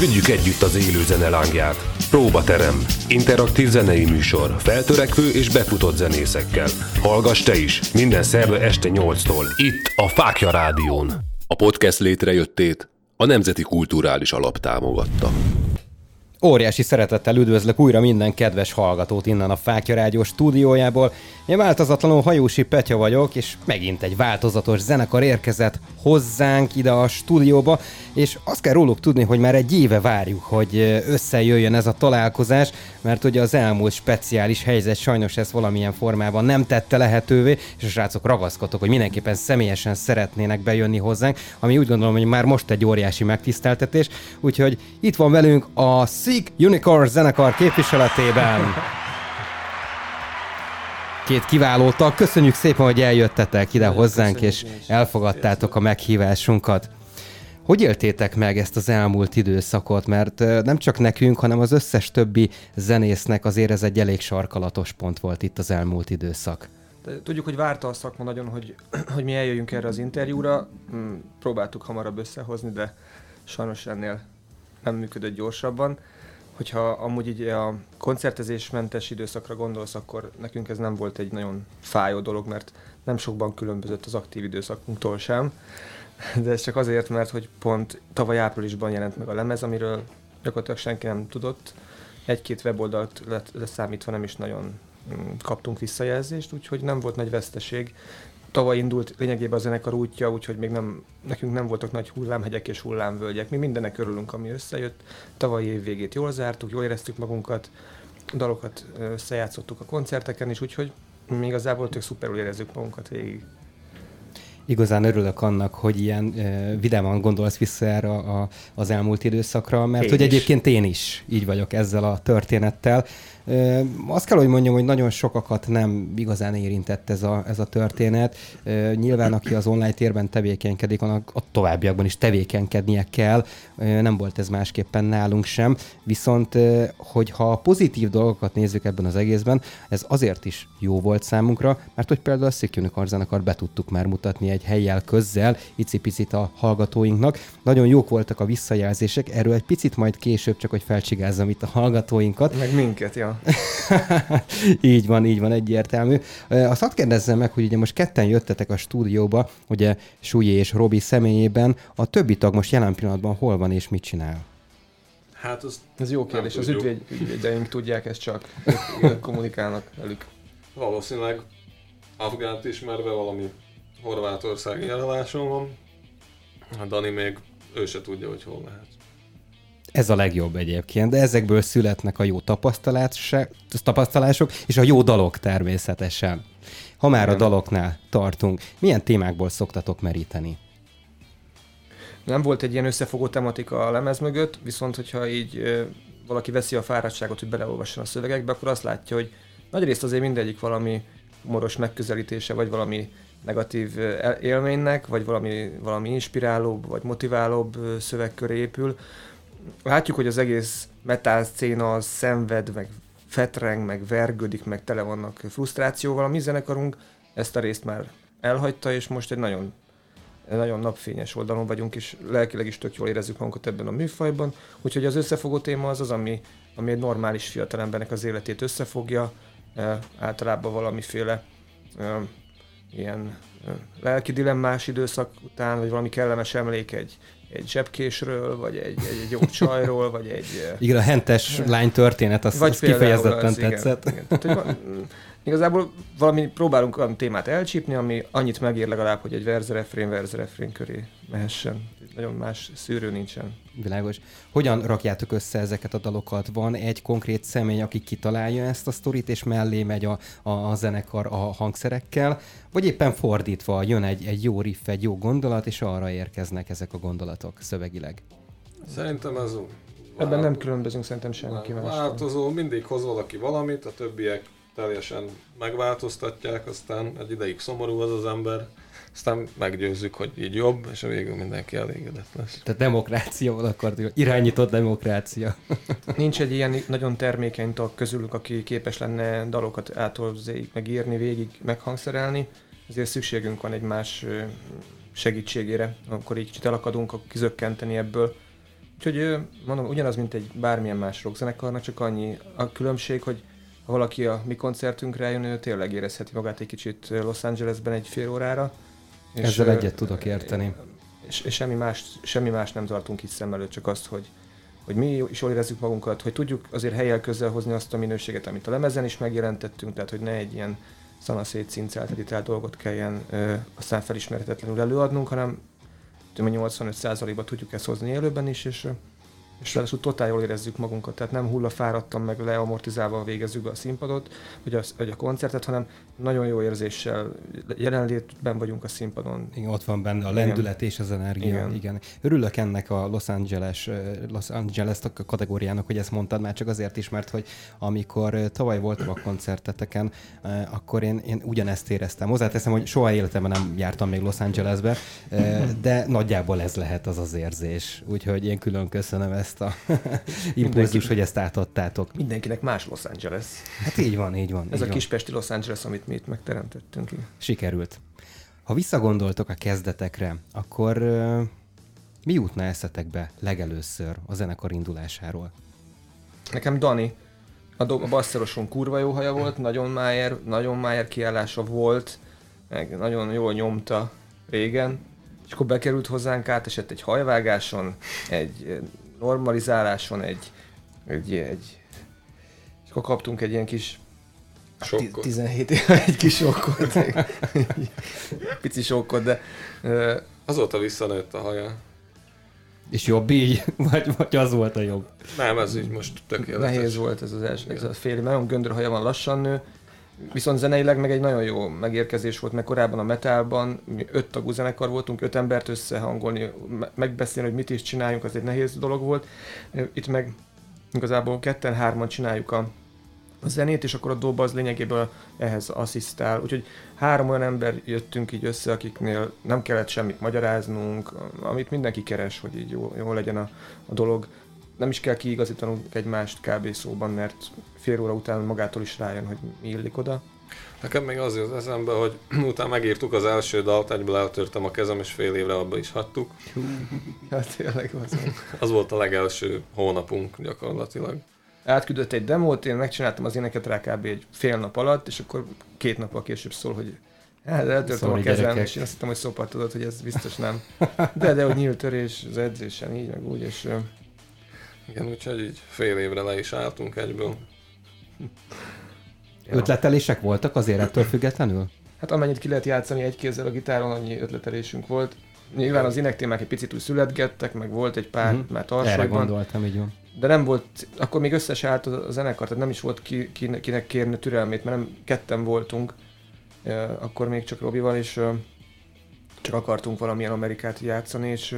Vigyük együtt az élő zene lángját. Próbaterem. Interaktív zenei műsor. Feltörekvő és befutott zenészekkel. Hallgass te is. Minden szerve este 8-tól. Itt a Fákja Rádión. A podcast létrejöttét a Nemzeti Kulturális Alap támogatta. Óriási szeretettel üdvözlök újra minden kedves hallgatót innen a Fákja Rádió stúdiójából. Én változatlanul Hajósi Petya vagyok, és megint egy változatos zenekar érkezett hozzánk ide a stúdióba, és azt kell róluk tudni, hogy már egy éve várjuk, hogy összejöjjön ez a találkozás, mert ugye az elmúlt speciális helyzet sajnos ezt valamilyen formában nem tette lehetővé, és a srácok ragaszkodtak, hogy mindenképpen személyesen szeretnének bejönni hozzánk, ami úgy gondolom, hogy már most egy óriási megtiszteltetés, úgyhogy itt van velünk a Sick Unicorn zenekar képviseletében két kiváló tag. Köszönjük szépen, hogy eljöttetek ide hozzánk, és elfogadtátok a meghívásunkat. Hogy éltétek meg ezt az elmúlt időszakot? Mert nem csak nekünk, hanem az összes többi zenésznek azért ez egy elég sarkalatos pont volt itt az elmúlt időszak. Tudjuk, hogy várta a szakma nagyon, hogy, hogy mi eljöjjünk erre az interjúra. Mm, próbáltuk hamarabb összehozni, de sajnos ennél nem működött gyorsabban hogyha amúgy így a koncertezésmentes időszakra gondolsz, akkor nekünk ez nem volt egy nagyon fájó dolog, mert nem sokban különbözött az aktív időszakunktól sem. De ez csak azért, mert hogy pont tavaly áprilisban jelent meg a lemez, amiről gyakorlatilag senki nem tudott. Egy-két weboldalt leszámítva nem is nagyon mm, kaptunk visszajelzést, úgyhogy nem volt nagy veszteség tavaly indult lényegében a zenekar útja, úgyhogy még nem, nekünk nem voltak nagy hullámhegyek és hullámvölgyek. Mi mindennek örülünk, ami összejött. Tavalyi év végét jól zártuk, jól éreztük magunkat, dalokat összejátszottuk a koncerteken is, úgyhogy mi igazából tök szuperül érezzük magunkat végig. Igazán örülök annak, hogy ilyen uh, vidáman gondolsz vissza erre a, az elmúlt időszakra, mert én hogy is. egyébként én is így vagyok ezzel a történettel. Azt kell, hogy mondjam, hogy nagyon sokakat nem igazán érintett ez a, ez a történet. Nyilván, aki az online térben tevékenykedik, annak a továbbiakban is tevékenykednie kell. Nem volt ez másképpen nálunk sem. Viszont, hogyha pozitív dolgokat nézzük ebben az egészben, ez azért is jó volt számunkra, mert hogy például a Sick Unicorn be tudtuk már mutatni egy helyjel közzel, icipicit a hallgatóinknak. Nagyon jók voltak a visszajelzések, erről egy picit majd később, csak hogy felcsigázzam itt a hallgatóinkat. Meg minket, ja. így van, így van, egyértelmű. Azt hadd kérdezzem meg, hogy ugye most ketten jöttetek a stúdióba, ugye Súlyi és Robi személyében, a többi tag most jelen pillanatban hol van és mit csinál? Hát az Ez jó kérdés, az ügyvéd, ügyvédeink tudják ezt csak, ők kommunikálnak velük. Valószínűleg Afgánt ismerve valami horvátországi jelenáson van. A Dani még ő se tudja, hogy hol lehet. Ez a legjobb egyébként, de ezekből születnek a jó tapasztalások, és a jó dalok természetesen. Ha már a daloknál tartunk, milyen témákból szoktatok meríteni? Nem volt egy ilyen összefogó tematika a lemez mögött, viszont hogyha így valaki veszi a fáradtságot, hogy beleolvasson a szövegekbe, akkor azt látja, hogy nagyrészt azért mindegyik valami moros megközelítése, vagy valami negatív élménynek, vagy valami, valami inspirálóbb, vagy motiválóbb szövegkör épül látjuk, hogy az egész metal széna az szenved, meg fetreng, meg vergődik, meg tele vannak frusztrációval. A mi zenekarunk ezt a részt már elhagyta, és most egy nagyon, nagyon napfényes oldalon vagyunk, és lelkileg is tök jól érezzük magunkat ebben a műfajban. Úgyhogy az összefogó téma az az, ami, ami egy normális fiatalembernek az életét összefogja, e, általában valamiféle e, ilyen e, lelki dilemmás időszak után, vagy valami kellemes emlék egy, egy zsebkésről, vagy egy, egy, egy jó csajról, vagy egy... Igen, a hentes lány történet, az, vagy az kifejezetten az, tetszett. Igen, igen. Tehát, hogy igazából valami próbálunk olyan témát elcsípni, ami annyit megér legalább, hogy egy verze-refrén, verze-refrén köré mehessen. Nagyon más szűrő nincsen. Világos. Hogyan rakjátok össze ezeket a dalokat? Van egy konkrét személy, aki kitalálja ezt a sztorit, és mellé megy a, a, a zenekar a hangszerekkel, vagy éppen fordítva, jön egy, egy jó riff, egy jó gondolat, és arra érkeznek ezek a gondolatok szövegileg? Szerintem ez Ebben nem különbözünk szerintem senki Változó, mindig hoz valaki valamit, a többiek teljesen megváltoztatják, aztán egy ideig szomorú az az ember, aztán meggyőzzük, hogy így jobb, és a végül mindenki elégedett lesz. Tehát demokrácia van akkor, irányított demokrácia. Nincs egy ilyen nagyon termékeny tag közülük, aki képes lenne dalokat átolzni, megírni, végig meghangszerelni, ezért szükségünk van egy más segítségére, akkor így kicsit elakadunk, akkor kizökkenteni ebből. Úgyhogy mondom, ugyanaz, mint egy bármilyen más rockzenekarnak, csak annyi a különbség, hogy ha valaki a mi koncertünkre jön, ő tényleg érezheti magát egy kicsit Los Angelesben egy fél órára. És Ezzel egyet tudok érteni. És, és semmi, más, semmi más nem tartunk itt szem előtt, csak azt, hogy, hogy mi is jól érezzük magunkat, hogy tudjuk azért helyel közel hozni azt a minőséget, amit a lemezen is megjelentettünk, tehát hogy ne egy ilyen szanaszét cincelt dolgot kelljen ö, aztán felismerhetetlenül előadnunk, hanem 85%-ba tudjuk ezt hozni élőben is, és és ráadásul totál jól érezzük magunkat, tehát nem hullafáradtan, meg leamortizálva végezzük a színpadot, vagy a, vagy a koncertet, hanem nagyon jó érzéssel jelenlétben vagyunk a színpadon. Igen, ott van benne a lendület igen. és az energia. Igen. igen. Örülök ennek a Los Angeles, Los Angeles kategóriának, hogy ezt mondtad, már csak azért is, mert hogy amikor tavaly voltam a koncerteteken, akkor én, én ugyanezt éreztem. Hozzáteszem, hogy soha életemben nem jártam még Los Angelesbe, de nagyjából ez lehet az az érzés. Úgyhogy én külön köszönöm ezt ezt a impulzus, hogy ezt átadtátok. Mindenkinek más Los Angeles. Hát így van, így van. Ez így a van. kispesti Los Angeles, amit mi itt megteremtettünk. Sikerült. Ha visszagondoltok a kezdetekre, akkor uh, mi jutna eszetekbe legelőször a zenekar indulásáról? Nekem Dani, a, do- a basszeroson kurva jó haja volt, nagyon májer, nagyon májer kiállása volt, meg nagyon jól nyomta régen, és akkor bekerült hozzánk, átesett egy hajvágáson, egy normalizáláson egy, egy, egy és akkor kaptunk egy ilyen kis Sokkot. 17 éve egy kis sokkot. Pici sokkot, de... Azóta visszanőtt a haja. És jobb így? Vagy, vagy az volt a jobb? Nem, ez így most tökéletes. Nehéz volt ez az első, ez a fél, nagyon göndör haja van, lassan nő. Viszont zeneileg meg egy nagyon jó megérkezés volt, mert korábban a metalban mi öt tagú zenekar voltunk, öt embert összehangolni, megbeszélni, hogy mit is csináljunk, az egy nehéz dolog volt. Itt meg igazából ketten-hárman csináljuk a, a zenét, és akkor a dob az lényegéből ehhez asszisztál. Úgyhogy három olyan ember jöttünk így össze, akiknél nem kellett semmit magyaráznunk, amit mindenki keres, hogy így jó, jó legyen a, a dolog nem is kell kiigazítanunk egymást kb. szóban, mert fél óra után magától is rájön, hogy mi illik oda. Nekem még az jött eszembe, hogy utána megírtuk az első dalt, egyből eltörtem a kezem, és fél évre abba is hagytuk. hát tényleg az. az volt a legelső hónapunk gyakorlatilag. Átküldött egy demót, én megcsináltam az éneket rá kb. egy fél nap alatt, és akkor két nappal később szól, hogy Hát eltörtem szóval a kezem, gyerekek. és én azt hittem, hogy szopat tudod, hogy ez biztos nem. De, de hogy nyílt törés az edzésen, így meg úgy, és igen, úgyhogy így fél évre le is álltunk egyből. Ja. Ötletelések voltak azért ettől függetlenül? Hát amennyit ki lehet játszani egy kézzel a gitáron, annyi ötletelésünk volt. Nyilván az témák egy picit úgy születgettek, meg volt egy pár uh-huh. már tarsajban. Erre gondoltam, így van. De nem volt, akkor még összes állt a zenekar, tehát nem is volt ki, ki, kinek kérni türelmét, mert nem ketten voltunk, akkor még csak Robival, és csak akartunk valamilyen Amerikát játszani, és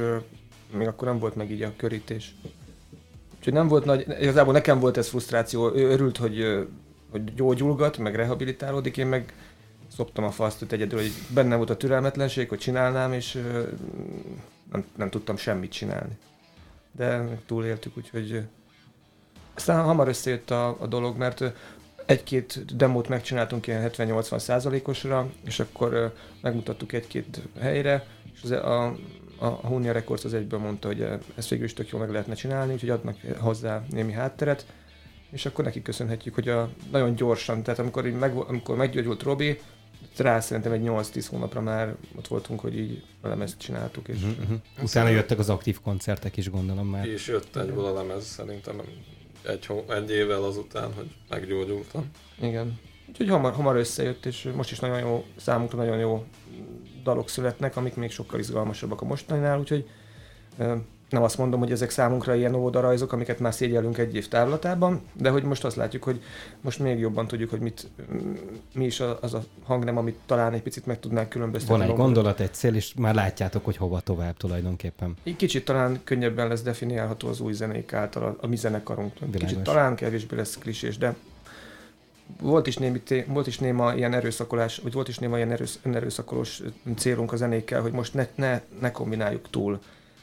még akkor nem volt meg így a körítés. Úgyhogy nem volt nagy, igazából nekem volt ez frusztráció, ő örült, hogy, hogy gyógyulgat, meg rehabilitálódik, én meg szoptam a fasztot egyedül, hogy benne volt a türelmetlenség, hogy csinálnám, és nem, nem tudtam semmit csinálni. De túléltük, úgyhogy aztán hamar összejött a, a dolog, mert egy-két demót megcsináltunk ilyen 70-80 százalékosra, és akkor megmutattuk egy-két helyre, és az, a, a Hunia Records az egyből mondta, hogy ezt végül is tök jól meg lehetne csinálni, úgyhogy adnak hozzá némi hátteret, és akkor neki köszönhetjük, hogy a, nagyon gyorsan, tehát amikor, így meg, amikor meggyógyult Robi, rá szerintem egy 8-10 hónapra már ott voltunk, hogy így a lemezt csináltuk. És uh-huh. Utána jöttek az aktív koncertek is, gondolom már. És jött egyből a lemez szerintem egy, egy évvel azután, hogy meggyógyultam. Igen. Úgyhogy hamar, hamar összejött, és most is nagyon jó, számunkra nagyon jó dalok születnek, amik még sokkal izgalmasabbak a mostaninál, úgyhogy nem azt mondom, hogy ezek számunkra ilyen óvodarajzok, amiket már szégyellünk egy év távlatában, de hogy most azt látjuk, hogy most még jobban tudjuk, hogy mit, mi is az a hangnem, amit talán egy picit meg tudnánk különböztetni. Van egy gondolat, egy cél, és már látjátok, hogy hova tovább tulajdonképpen. Így kicsit talán könnyebben lesz definiálható az új zenék által a, a mi zenekarunk. Kicsit talán kevésbé lesz klisés, de volt is, némi, volt is néma ilyen erőszakolás, vagy volt is néma ilyen erősz, erőszakolós célunk a zenékkel, hogy most ne, ne, ne kombináljuk túl.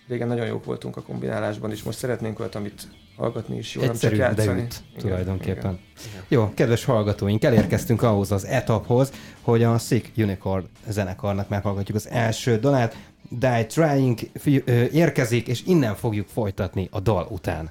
Régen nagyon jók voltunk a kombinálásban, és most szeretnénk olyat, amit hallgatni is jó, Egyszerű, nem csak játszani. Beüt, igen, tulajdonképpen. Igen. Jó, kedves hallgatóink, elérkeztünk ahhoz az etaphoz, hogy a Sick Unicorn zenekarnak meghallgatjuk az első dalát. Die Trying érkezik, és innen fogjuk folytatni a dal után.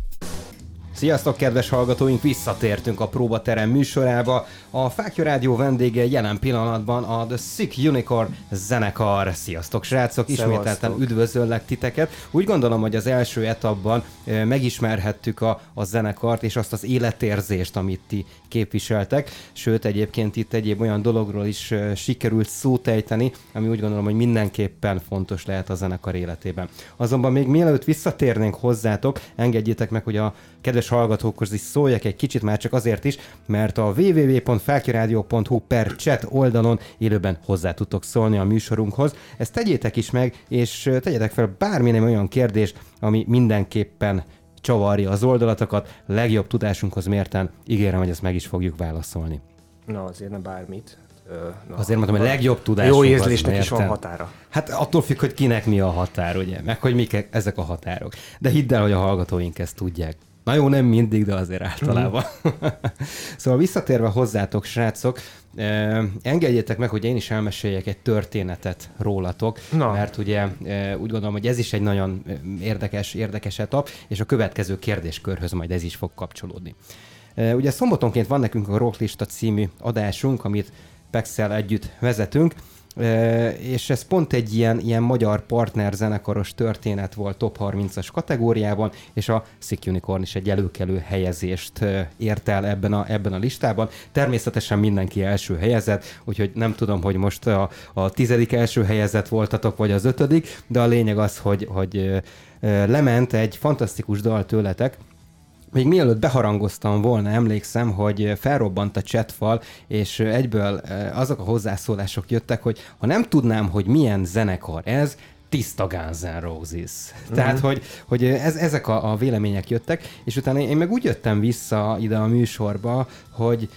Sziasztok, kedves hallgatóink! Visszatértünk a próbaterem műsorába. A Fákja Rádió vendége jelen pillanatban a The Sick Unicorn zenekar. Sziasztok, srácok! Ismételten üdvözöllek titeket. Úgy gondolom, hogy az első etapban megismerhettük a, a zenekart és azt az életérzést, amit ti képviseltek. Sőt, egyébként itt egyéb olyan dologról is sikerült szót ejteni, ami úgy gondolom, hogy mindenképpen fontos lehet a zenekar életében. Azonban még mielőtt visszatérnénk hozzátok, engedjétek meg, hogy a kedves hallgatókhoz is szóljak egy kicsit már csak azért is, mert a www.felkiradio.hu per chat oldalon élőben hozzá tudtok szólni a műsorunkhoz. Ezt tegyétek is meg, és tegyetek fel bármilyen olyan kérdés, ami mindenképpen csavarja az oldalatokat, legjobb tudásunkhoz mérten ígérem, hogy ezt meg is fogjuk válaszolni. Na, azért nem bármit. Na, Azért mondtam, hogy legjobb tudás. Jó érzésnek is van határa. Hát attól függ, hogy kinek mi a határ, ugye? Meg hogy mik ezek a határok. De hidd el, hogy a hallgatóink ezt tudják. Na jó, nem mindig, de azért általában. Mm. szóval visszatérve hozzátok, srácok, eh, engedjétek meg, hogy én is elmeséljek egy történetet rólatok, Na. mert ugye eh, úgy gondolom, hogy ez is egy nagyon érdekes, érdekes etap, és a következő kérdéskörhöz majd ez is fog kapcsolódni. Eh, ugye szombatonként van nekünk a Rocklista című adásunk, amit Pexel együtt vezetünk, és ez pont egy ilyen, ilyen magyar partner zenekaros történet volt top 30-as kategóriában, és a Sick Unicorn is egy előkelő helyezést ért el ebben a, ebben a listában. Természetesen mindenki első helyezett, úgyhogy nem tudom, hogy most a, a tizedik első helyezett voltatok, vagy az ötödik, de a lényeg az, hogy, hogy lement egy fantasztikus dal tőletek, még mielőtt beharangoztam volna, emlékszem, hogy felrobbant a chatfal, és egyből azok a hozzászólások jöttek, hogy ha nem tudnám, hogy milyen zenekar ez, tiszta Guns N' Roses. Mm-hmm. Tehát, hogy, hogy ez, ezek a, a vélemények jöttek, és utána én meg úgy jöttem vissza ide a műsorba, hogy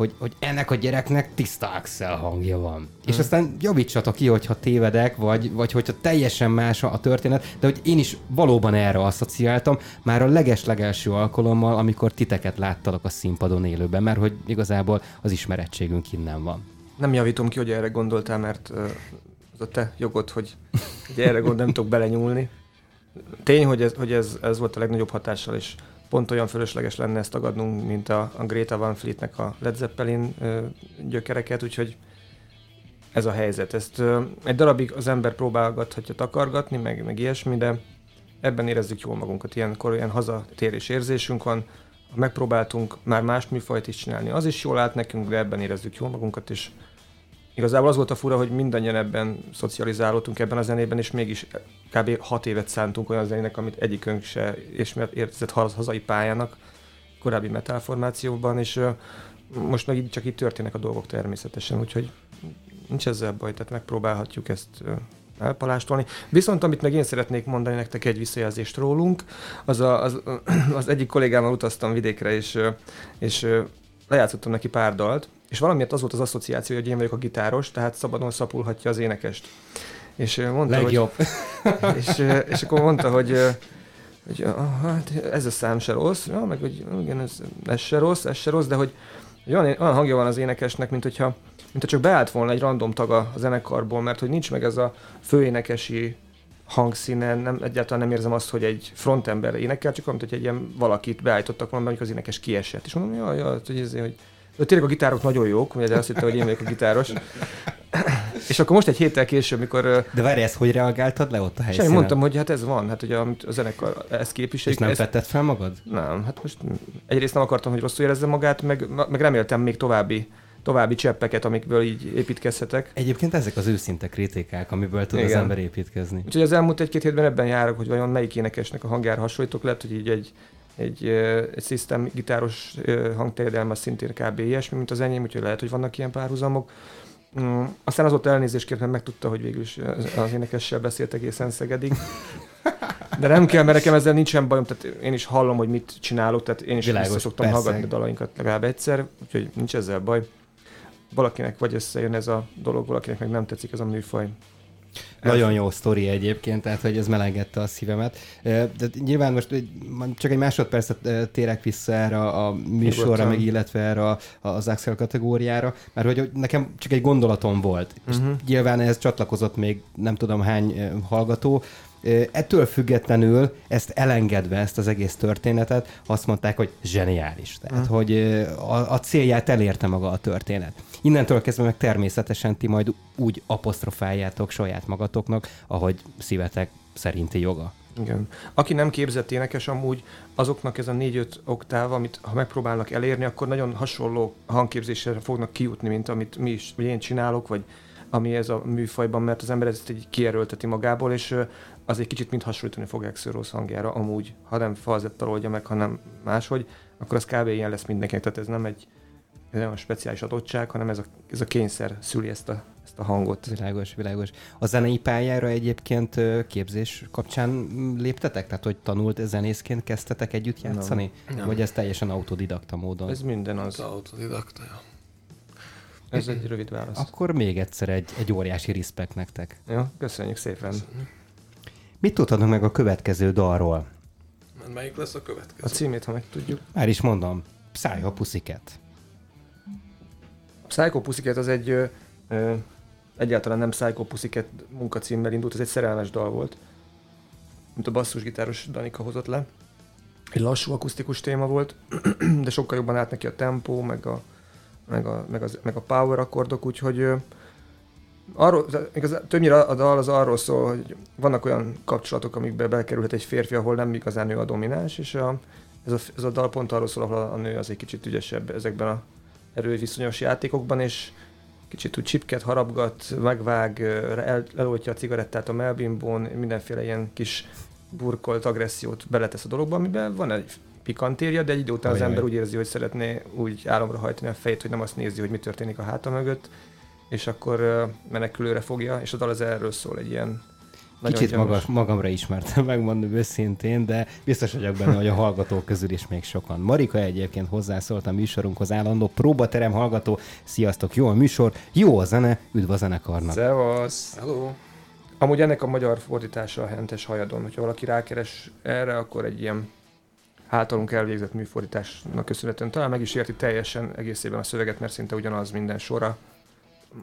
hogy, hogy ennek a gyereknek tiszta Axel hangja van. Hmm. És aztán javítsatok ki, hogyha tévedek, vagy, vagy hogyha teljesen más a történet, de hogy én is valóban erre asszociáltam, már a leges-legelső alkalommal, amikor titeket láttalak a színpadon élőben, mert hogy igazából az ismerettségünk innen van. Nem javítom ki, hogy erre gondoltál, mert az a te jogod, hogy, hogy erre gond, nem tudok belenyúlni. Tény, hogy, ez, hogy ez, ez volt a legnagyobb hatással, és pont olyan fölösleges lenne ezt tagadnunk, mint a, a Greta Van Fleetnek a Led Zeppelin ö, gyökereket, úgyhogy ez a helyzet. Ezt ö, egy darabig az ember próbálgathatja takargatni, meg, meg ilyesmi, de ebben érezzük jól magunkat. Ilyenkor ilyen hazatérés érzésünk van, megpróbáltunk már más műfajt is csinálni, az is jól állt nekünk, de ebben érezzük jól magunkat, és Igazából az volt a fura, hogy mindannyian ebben szocializálódtunk ebben a zenében, és mégis kb. hat évet szántunk olyan zenének, amit egyikünk se értett hazai pályának korábbi metalformációban, és most meg így csak itt történnek a dolgok természetesen, úgyhogy nincs ezzel baj, tehát megpróbálhatjuk ezt elpalástolni. Viszont amit meg én szeretnék mondani nektek egy visszajelzést rólunk, az, a, az, az egyik kollégámmal utaztam vidékre, és, és lejátszottam neki pár dalt, és valamiért az volt az asszociáció, hogy én vagyok a gitáros, tehát szabadon szapulhatja az énekest. És mondta, Legjobb. Hogy, és, és akkor mondta, hogy, hogy hát ez a szám se rossz, ja, meg hogy igen, ez, ez se rossz, ez se rossz, de hogy olyan, olyan hangja van az énekesnek, mint hogyha, mint csak beállt volna egy random tag a zenekarból, mert hogy nincs meg ez a főénekesi hangszínen, nem, egyáltalán nem érzem azt, hogy egy frontember énekel, csak amit, hogy egy ilyen valakit beállítottak volna, amikor az énekes kiesett. És mondom, jaj, jaj, hogy, ez, hogy de tényleg a gitárok nagyon jók, ugye azt hittem, hogy én vagyok a gitáros. És akkor most egy héttel később, mikor... De várj, ezt hogy reagáltad le ott a helyszínen? Semmi, mondtam, hogy hát ez van, hát ugye a zenekar ezt képviselik. És nem ezt... vetted fel magad? Nem, hát most egyrészt nem akartam, hogy rosszul érezze magát, meg, meg reméltem még további további cseppeket, amikből így építkezhetek. Egyébként ezek az őszinte kritikák, amiből tud Igen. az ember építkezni. Úgyhogy az elmúlt egy-két hétben ebben járok, hogy vajon melyik énekesnek a hangjára hasonlítok, lehet, hogy így egy egy, egy system gitáros hangterjedelme szintén kb. ilyesmi, mint az enyém, úgyhogy lehet, hogy vannak ilyen párhuzamok. Mm, aztán az ott elnézést kért, mert megtudta, hogy végül is az énekessel beszélt egészen Szegedig. De nem kell, mert nekem ezzel nincsen bajom, tehát én is hallom, hogy mit csinálok, tehát én is Világos, szoktam persze. hallgatni a dalainkat legalább egyszer, úgyhogy nincs ezzel baj. Valakinek vagy összejön ez a dolog, valakinek meg nem tetszik ez a műfaj. Nagyon jó sztori egyébként, tehát hogy ez melegette a szívemet. De nyilván most csak egy másodpercet térek vissza erre a műsorra, meg illetve erre az Axel kategóriára, mert hogy nekem csak egy gondolatom volt. Uh-huh. És mhm. nyilván ehhez csatlakozott még nem tudom hány hallgató, Ettől függetlenül ezt elengedve, ezt az egész történetet, azt mondták, hogy zseniális. Tehát, uh-huh. hogy a, a célját elérte maga a történet. Innentől kezdve meg természetesen ti majd úgy apostrofáljátok saját magatoknak, ahogy szívetek szerinti joga. Igen. Aki nem képzett énekes amúgy, azoknak ez a négy-öt oktáv, amit ha megpróbálnak elérni, akkor nagyon hasonló hangképzésre fognak kijutni, mint amit mi is, vagy én csinálok, vagy ami ez a műfajban, mert az ember ezt egy kierőlteti magából, és az egy kicsit mind hasonlítani fog Exeros hangjára, amúgy, ha nem falzettal oldja meg, hanem máshogy, akkor az kb. ilyen lesz mindenkinek, tehát ez nem egy ez nem a speciális adottság, hanem ez a, ez a kényszer szüli ezt a, ezt a hangot. Világos, világos. A zenei pályára egyébként képzés kapcsán léptetek? Tehát, hogy tanult zenészként kezdtetek együtt játszani? Nem. Vagy ez teljesen autodidakta módon? Ez minden az. az autodidakta, ja. Ez egy rövid válasz. Akkor még egyszer egy, egy óriási respekt nektek. Jó, köszönjük szépen. Köszönjük. Mit tudhatunk meg a következő dalról? Melyik lesz a következő? A címét, ha meg tudjuk. Már is mondom. Psycho Pussycat. Psycho Pussycat az egy ö, ö, egyáltalán nem Psycho Pussycat munkacímmel indult, ez egy szerelmes dal volt, mint a basszusgitáros Danika hozott le. Egy lassú akusztikus téma volt, de sokkal jobban állt neki a tempó, meg a, meg a, meg a, meg a power akkordok, úgyhogy ö, arról, igaz, többnyire a dal az arról szól, hogy vannak olyan kapcsolatok, amikbe bekerülhet egy férfi, ahol nem igazán ő a domináns, és a, ez, a, ez a dal pont arról szól, ahol a, a nő az egy kicsit ügyesebb ezekben a erőviszonyos játékokban, és kicsit úgy csipket harapgat, megvág, el, eloltja a cigarettát a melbimbón, mindenféle ilyen kis burkolt agressziót beletesz a dologba, amiben van egy pikantérja, de egy idő után az ember úgy érzi, hogy szeretné úgy álomra hajtani a fejét, hogy nem azt nézi, hogy mi történik a háta mögött, és akkor menekülőre fogja, és a dal az erről szól, egy ilyen nagyon Kicsit maga, magamra ismertem, megmondom őszintén, de biztos vagyok benne, hogy a hallgatók közül is még sokan. Marika egyébként hozzászólt a műsorunkhoz állandó próbaterem hallgató. Sziasztok, jó a műsor, jó a zene, üdv a zenekarnak. Szevasz! Hello! Amúgy ennek a magyar fordítása a Hentes hajadon, hogyha valaki rákeres erre, akkor egy ilyen általunk elvégzett műfordításnak köszönhetően talán meg is érti teljesen egészében a szöveget, mert szinte ugyanaz minden sora.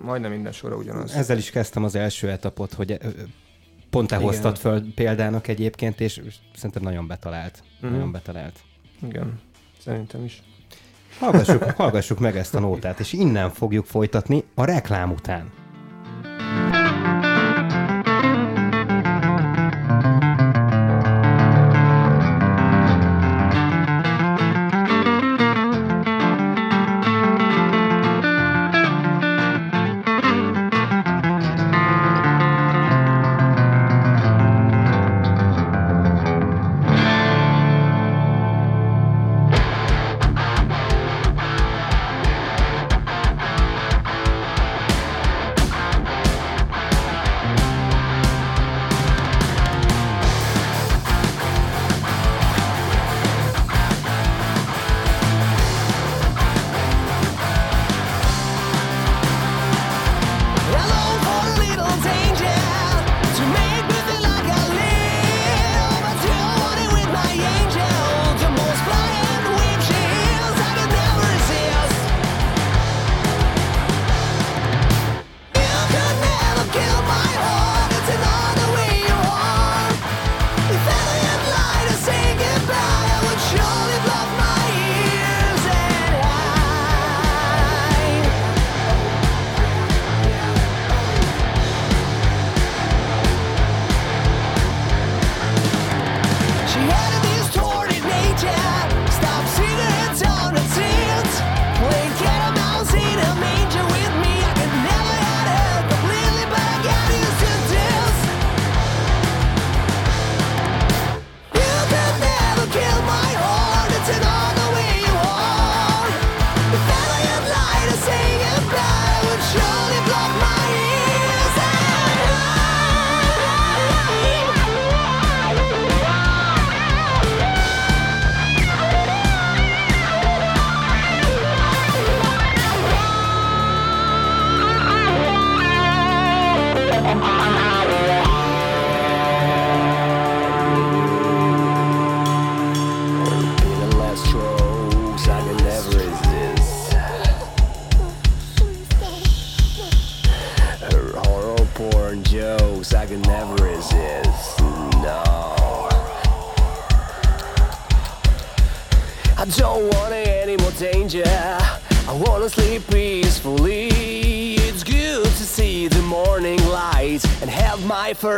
Majdnem minden sora ugyanaz. Ezzel is kezdtem az első etapot, hogy pont te Igen. hoztad föl példának egyébként, és szerintem nagyon betalált. Mm-hmm. Nagyon betalált. Igen, szerintem is. Hallgassuk, hallgassuk meg ezt a nótát, és innen fogjuk folytatni a reklám után.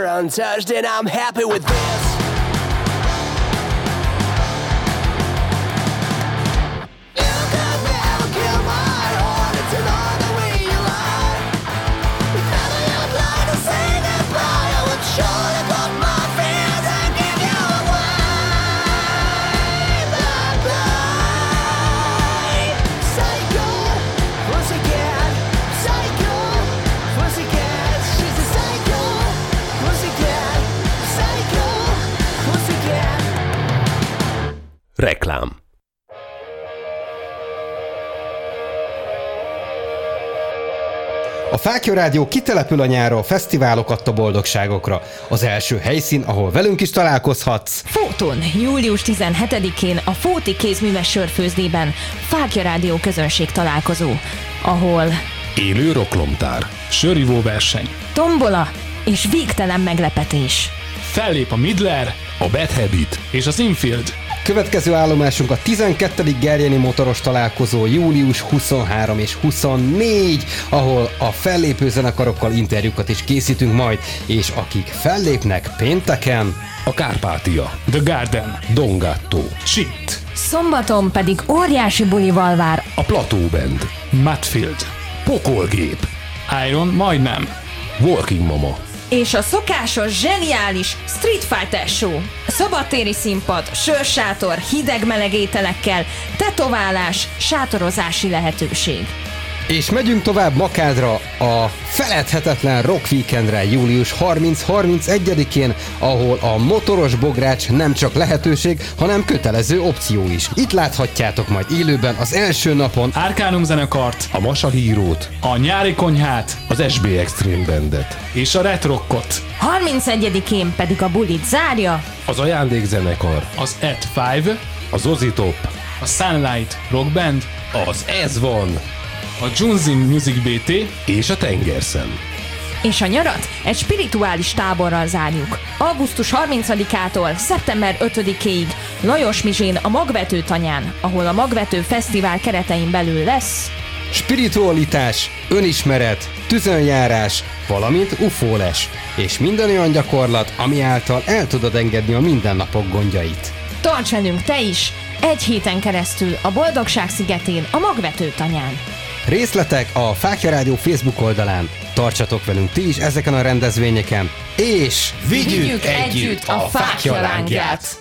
Untouched, and I'm happy with this. A Fákja Rádió kitelepül a nyára a boldogságokra. Az első helyszín, ahol velünk is találkozhatsz. Fóton, július 17-én a Fóti kézműves sörfőzdében Fákja Rádió közönség találkozó, ahol élő roklomtár, sörivó verseny, tombola és végtelen meglepetés. Fellép a Midler, a Bad Habit és az Infield. Következő állomásunk a 12. Gerjeni motoros találkozó július 23 és 24, ahol a fellépő zenekarokkal interjúkat is készítünk majd, és akik fellépnek pénteken, a Kárpátia, The Garden, Dongatto, Shit. Szombaton pedig óriási bulival vár a Plateau Band, Matfield, Pokolgép, Iron majdnem, Walking Mama, és a szokásos, zseniális Street Fighter Show. Szabadtéri színpad, sörsátor, hideg-meleg ételekkel, tetoválás, sátorozási lehetőség. És megyünk tovább Makádra a feledhetetlen Rock Weekendre július 30-31-én, ahol a motoros bogrács nem csak lehetőség, hanem kötelező opció is. Itt láthatjátok majd élőben az első napon Árkánum zenekart, A Masa hírót, a nyári konyhát az SB Extreme Bandet, és a retrokkot. 31-én pedig a bulit zárja az Ajándékzenekar, Az At 5, az Ozitop, a Sunlight Rock Band, az Ez van, a Junzin Music BT, és a Tengerszem. és a nyarat egy spirituális táborral zárjuk. Augusztus 30-ától szeptember 5-ig Lajos Mizsén a Magvető tanyán, ahol a Magvető Fesztivál keretein belül lesz spiritualitás, önismeret, tüzönjárás, valamint ufóles, és minden olyan gyakorlat, ami által el tudod engedni a mindennapok gondjait. Tarts velünk te is! Egy héten keresztül a Boldogság szigetén, a Magvető tanyán. Részletek a Fákja Rádió Facebook oldalán. Tartsatok velünk ti is ezeken a rendezvényeken, és Vigyük együtt a fákja lángját!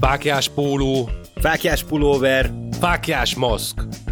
Fákjás póló, Fákjás pulóver, fákjás maszk,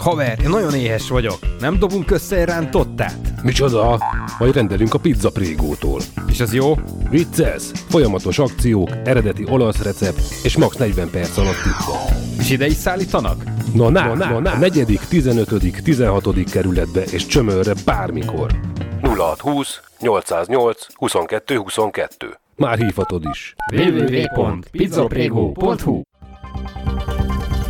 Haver, én nagyon éhes vagyok. Nem dobunk össze egy rántottát? Micsoda? Majd rendelünk a pizza prégótól. És az jó? Vicces, folyamatos akciók, eredeti olasz recept és max 40 perc alatt pizza. És ide is szállítanak? Na, na, na, na, na. A negyedik, 15., 16. kerületbe és csömörre bármikor. 0620 808 22 22. Már hívhatod is. www.pizzaprego.hu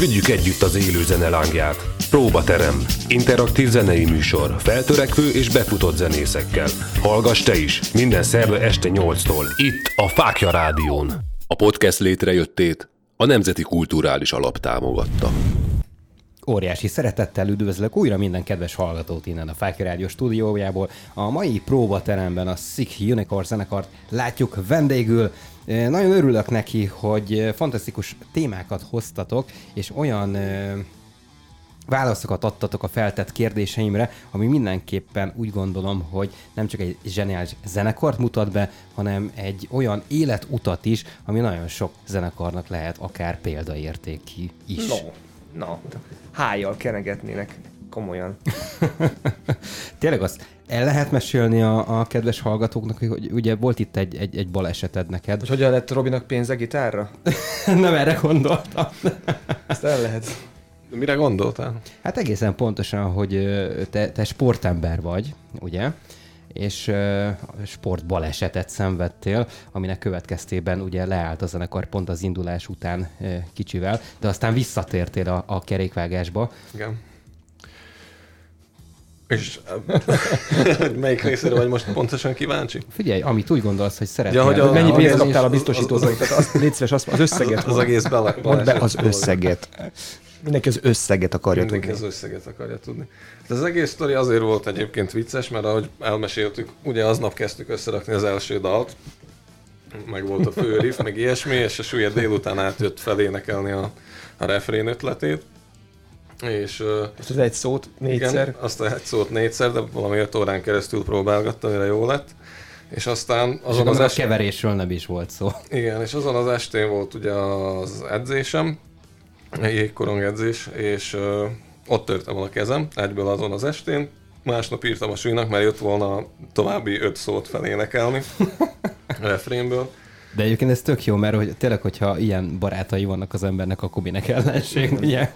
Vigyük együtt az élő zene lángját. Próbaterem. Interaktív zenei műsor. Feltörekvő és befutott zenészekkel. Hallgass te is. Minden szerve este 8-tól. Itt a Fákja Rádión. A podcast létrejöttét a Nemzeti Kulturális Alap támogatta. Óriási szeretettel üdvözlök újra minden kedves hallgatót innen a Fákja Rádió stúdiójából. A mai próbateremben a Sick Unicorn zenekart látjuk vendégül. Nagyon örülök neki, hogy fantasztikus témákat hoztatok, és olyan válaszokat adtatok a feltett kérdéseimre, ami mindenképpen úgy gondolom, hogy nem csak egy zseniális zenekart mutat be, hanem egy olyan életutat is, ami nagyon sok zenekarnak lehet akár példaértékű is. No, no. Hájjal kenegetnének. Komolyan. Tényleg azt el lehet mesélni a, a kedves hallgatóknak, hogy ugye volt itt egy, egy, egy baleseted neked. Hogy hogyan lett Robinak pénze gitárra? Nem erre gondoltam. Ezt el lehet. Mire gondoltál? Hát egészen pontosan, hogy te, te sportember vagy, ugye? És ö, sportbalesetet szenvedtél, aminek következtében ugye leállt a zenekar pont az indulás után kicsivel, de aztán visszatértél a, a kerékvágásba. Igen. És melyik részére vagy most pontosan kíváncsi? Figyelj, amit úgy gondolsz, hogy szeretnél. Ja, hogy a- Mennyi az- pénzt az- kaptál a az- biztosítótól? Tehát azt, légy szíves, azt, az összeget. Az egész bele. Mondd be az összeget. Mindenki az összeget akarja Mindenki tudni. az összeget akarja tudni. Hát az egész sztori azért volt egyébként vicces, mert ahogy elmeséltük, ugye aznap kezdtük összerakni az első dalt, meg volt a fő riff, meg ilyesmi, és a súlya délután átjött felénekelni a, a refrén ötletét, És, azt az egy szót négyszer? Igen, azt az egy szót négyszer, de valami öt órán keresztül próbálgattam, mire jó lett. És aztán azon és az est... keverésről nem is volt szó. Igen, és azon az estén volt ugye az edzésem, egy jégkorong edzés, és uh, ott törtem a kezem, egyből azon az estén. Másnap írtam a súlynak, mert jött volna további öt szót felénekelni refrénből. De egyébként ez tök jó, mert hogy tényleg, hogyha ilyen barátai vannak az embernek, akkor minek ellenség, ugye?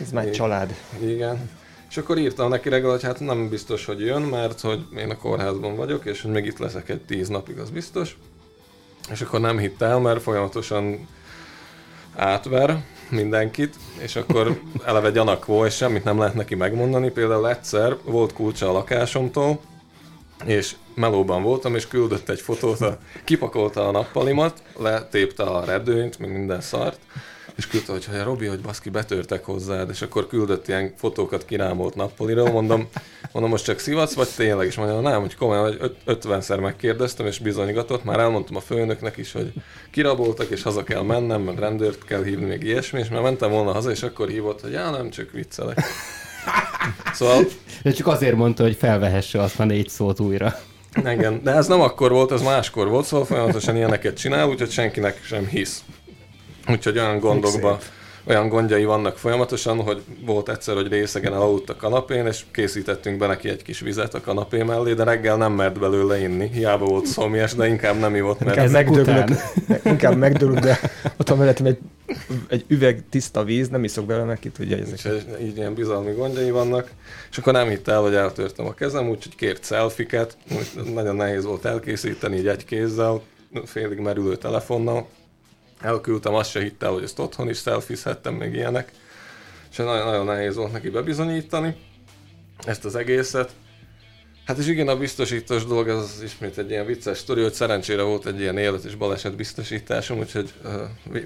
ez már család. Igen. És akkor írtam neki reggel, hogy hát nem biztos, hogy jön, mert hogy én a kórházban vagyok, és hogy még itt leszek egy tíz napig, az biztos. És akkor nem hitt el, mert folyamatosan átver mindenkit, és akkor eleve gyanakvó, és semmit nem lehet neki megmondani. Például egyszer volt kulcsa a lakásomtól, és melóban voltam, és küldött egy fotót, a, kipakolta a nappalimat, letépte a redőnyt, meg minden szart, és küldte, hogy ha Robi, hogy baszki, betörtek hozzád, és akkor küldött ilyen fotókat kirámolt nappaliról, mondom, mondom, most csak szivatsz, vagy tényleg, és mondja, nem, hogy komolyan, hogy ötvenszer megkérdeztem, és bizonygatott, már elmondtam a főnöknek is, hogy kiraboltak, és haza kell mennem, mert rendőrt kell hívni, még ilyesmi, és már mentem volna haza, és akkor hívott, hogy já, nem, csak viccelek. Szóval... De csak azért mondta, hogy felvehesse azt a négy szót újra. Igen, de ez nem akkor volt, ez máskor volt, szóval folyamatosan ilyeneket csinál, úgyhogy senkinek sem hisz. Úgyhogy olyan gondokba, olyan gondjai vannak folyamatosan, hogy volt egyszer, hogy részegen elaludt a kanapén, és készítettünk be neki egy kis vizet a kanapé mellé, de reggel nem mert belőle inni. Hiába volt szomjas, de inkább nem ivott, mert... Inkább megdöglök, inkább megdöglök, de ott van mellettem egy, egy üveg tiszta víz, nem iszok belőle, mert ki tudja ezeket. így ilyen bizalmi gondjai vannak, és akkor nem hitt el, hogy eltörtem a kezem, úgyhogy kért szelfiket, nagyon nehéz volt elkészíteni így egy kézzel, félig merülő telefonnal, elküldtem, azt se hittel, hogy ezt otthon is szelfizhettem, még ilyenek. És nagyon, nagyon nehéz volt neki bebizonyítani ezt az egészet. Hát és igen, a biztosítós dolog az ismét egy ilyen vicces sztori, hogy szerencsére volt egy ilyen élet és baleset biztosításom, úgyhogy uh,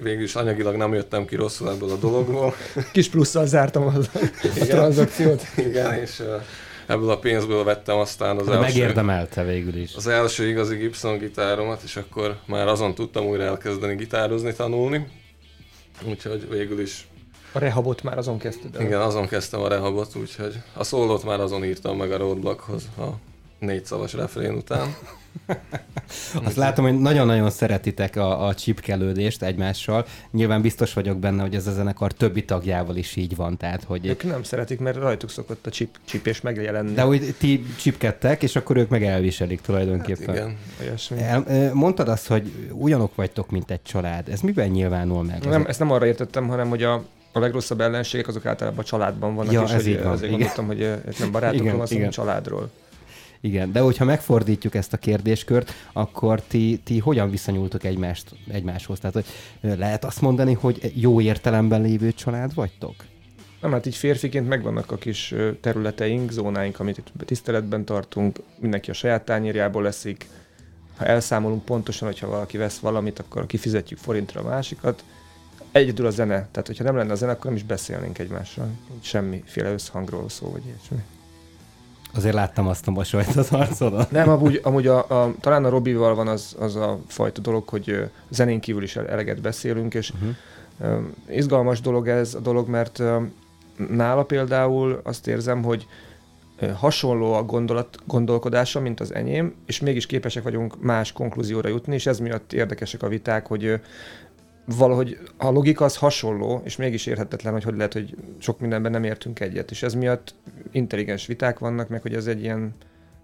végül is anyagilag nem jöttem ki rosszul ebből a dologból. Kis plusszal zártam az a tranzakciót. Igen, és uh, ebből a pénzből vettem aztán az De első... megérdemelte végül is. Az első igazi Gibson gitáromat, és akkor már azon tudtam újra elkezdeni gitározni, tanulni. Úgyhogy végül is... A rehabot már azon kezdted el? Igen, azon kezdtem a rehabot, úgyhogy a szólót már azon írtam meg a roadblockhoz a négy szavas refrén után. Azt látom, hogy nagyon-nagyon szeretitek a, a csipkelődést egymással. Nyilván biztos vagyok benne, hogy ez a zenekar többi tagjával is így van. Tehát, hogy... Ők nem szeretik, mert rajtuk szokott a csip, csipés megjelenni. De hogy ti csipkedtek, és akkor ők meg elviselik tulajdonképpen. Hát igen. Olyasmi. El, mondtad azt, hogy ugyanok vagytok, mint egy család. Ez miben nyilvánul meg? Nem, ezt nem arra értettem, hanem hogy a, a legrosszabb ellenségek azok általában a családban vannak, ja, és ez hogy így van. azért igen. gondoltam, hogy nem barátokról hanem családról. Igen, de hogyha megfordítjuk ezt a kérdéskört, akkor ti, ti hogyan viszonyultok egymást, egymáshoz? Tehát hogy lehet azt mondani, hogy jó értelemben lévő család vagytok? Nem, hát így férfiként megvannak a kis területeink, zónáink, amit itt tiszteletben tartunk, mindenki a saját tányérjából leszik. Ha elszámolunk pontosan, hogyha valaki vesz valamit, akkor kifizetjük forintra a másikat. Egyedül a zene, tehát hogyha nem lenne a zene, akkor nem is beszélnénk egymással. Semmiféle összhangról szó, vagy ilyesmi. Azért láttam azt a mosolyt az arcodon. Nem, amúgy, amúgy a, a, talán a Robival van az, az a fajta dolog, hogy zenén kívül is eleget beszélünk, és uh-huh. uh, izgalmas dolog ez a dolog, mert uh, nála például azt érzem, hogy hasonló a gondolat, gondolkodása, mint az enyém, és mégis képesek vagyunk más konklúzióra jutni, és ez miatt érdekesek a viták, hogy valahogy a logika az hasonló, és mégis érhetetlen, hogy hogy lehet, hogy sok mindenben nem értünk egyet, és ez miatt intelligens viták vannak, meg hogy ez egy ilyen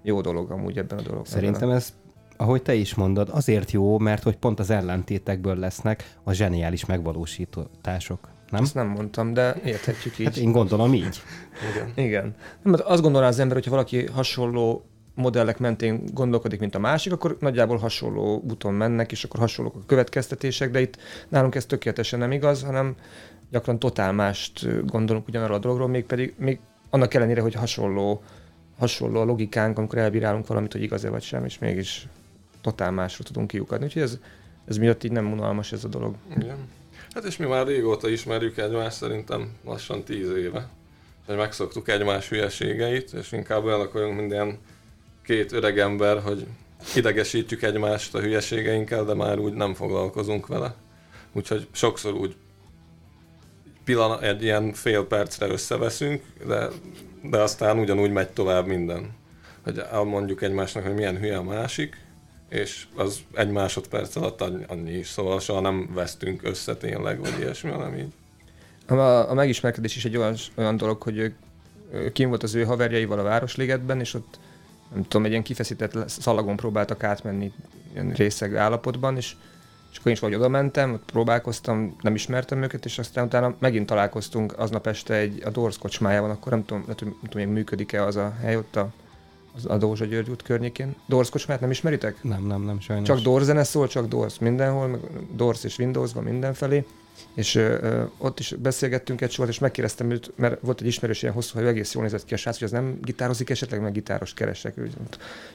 jó dolog amúgy ebben a dologban. Szerintem ez ahogy te is mondod, azért jó, mert hogy pont az ellentétekből lesznek a zseniális megvalósítások. Nem? Ezt nem mondtam, de érthetjük így. Hát én gondolom így. Igen. Igen. Nem, azt gondolná az ember, hogyha valaki hasonló modellek mentén gondolkodik, mint a másik, akkor nagyjából hasonló úton mennek, és akkor hasonlók a következtetések, de itt nálunk ez tökéletesen nem igaz, hanem gyakran totál mást gondolunk ugyanarról a dologról, még pedig még annak ellenére, hogy hasonló, hasonló a logikánk, amikor elbírálunk valamit, hogy igaz-e vagy sem, és mégis totál másra tudunk kiukadni. Úgyhogy ez, ez miatt így nem unalmas ez a dolog. Igen. Hát és mi már régóta ismerjük egymást, szerintem lassan tíz éve. Hogy megszoktuk egymás hülyeségeit, és inkább olyanok vagyunk, mint ilyen két öreg ember, hogy idegesítjük egymást a hülyeségeinkkel, de már úgy nem foglalkozunk vele. Úgyhogy sokszor úgy pillanat, egy ilyen fél percre összeveszünk, de, de aztán ugyanúgy megy tovább minden. Hogy mondjuk egymásnak, hogy milyen hülye a másik, és az egy másodperc alatt annyi is, szóval soha nem vesztünk össze tényleg, vagy ilyesmi, hanem így. A, a megismerkedés is egy olyan, olyan dolog, hogy ő, kim volt az ő haverjaival a Városligetben, és ott nem tudom, egy ilyen kifeszített szalagon próbáltak átmenni ilyen részeg állapotban, és, és akkor én is vagy oda mentem, ott próbálkoztam, nem ismertem őket, és aztán utána megint találkoztunk aznap este egy, a Dorsz kocsmájában, akkor nem tudom, nem tudom, még működik-e az a hely ott a, az a Dózsa György út környékén. Dorsz kocsmát nem ismeritek? Nem, nem, nem, sajnos. Csak Dorsz zene szól, csak Dorsz mindenhol, meg Dorsz és Windows van mindenfelé és ö, ott is beszélgettünk egy sokat, és megkérdeztem őt, mert volt egy ismerős ilyen hosszú hajú, egész jól nézett ki a srác, hogy az nem gitározik esetleg, meg gitáros keresek.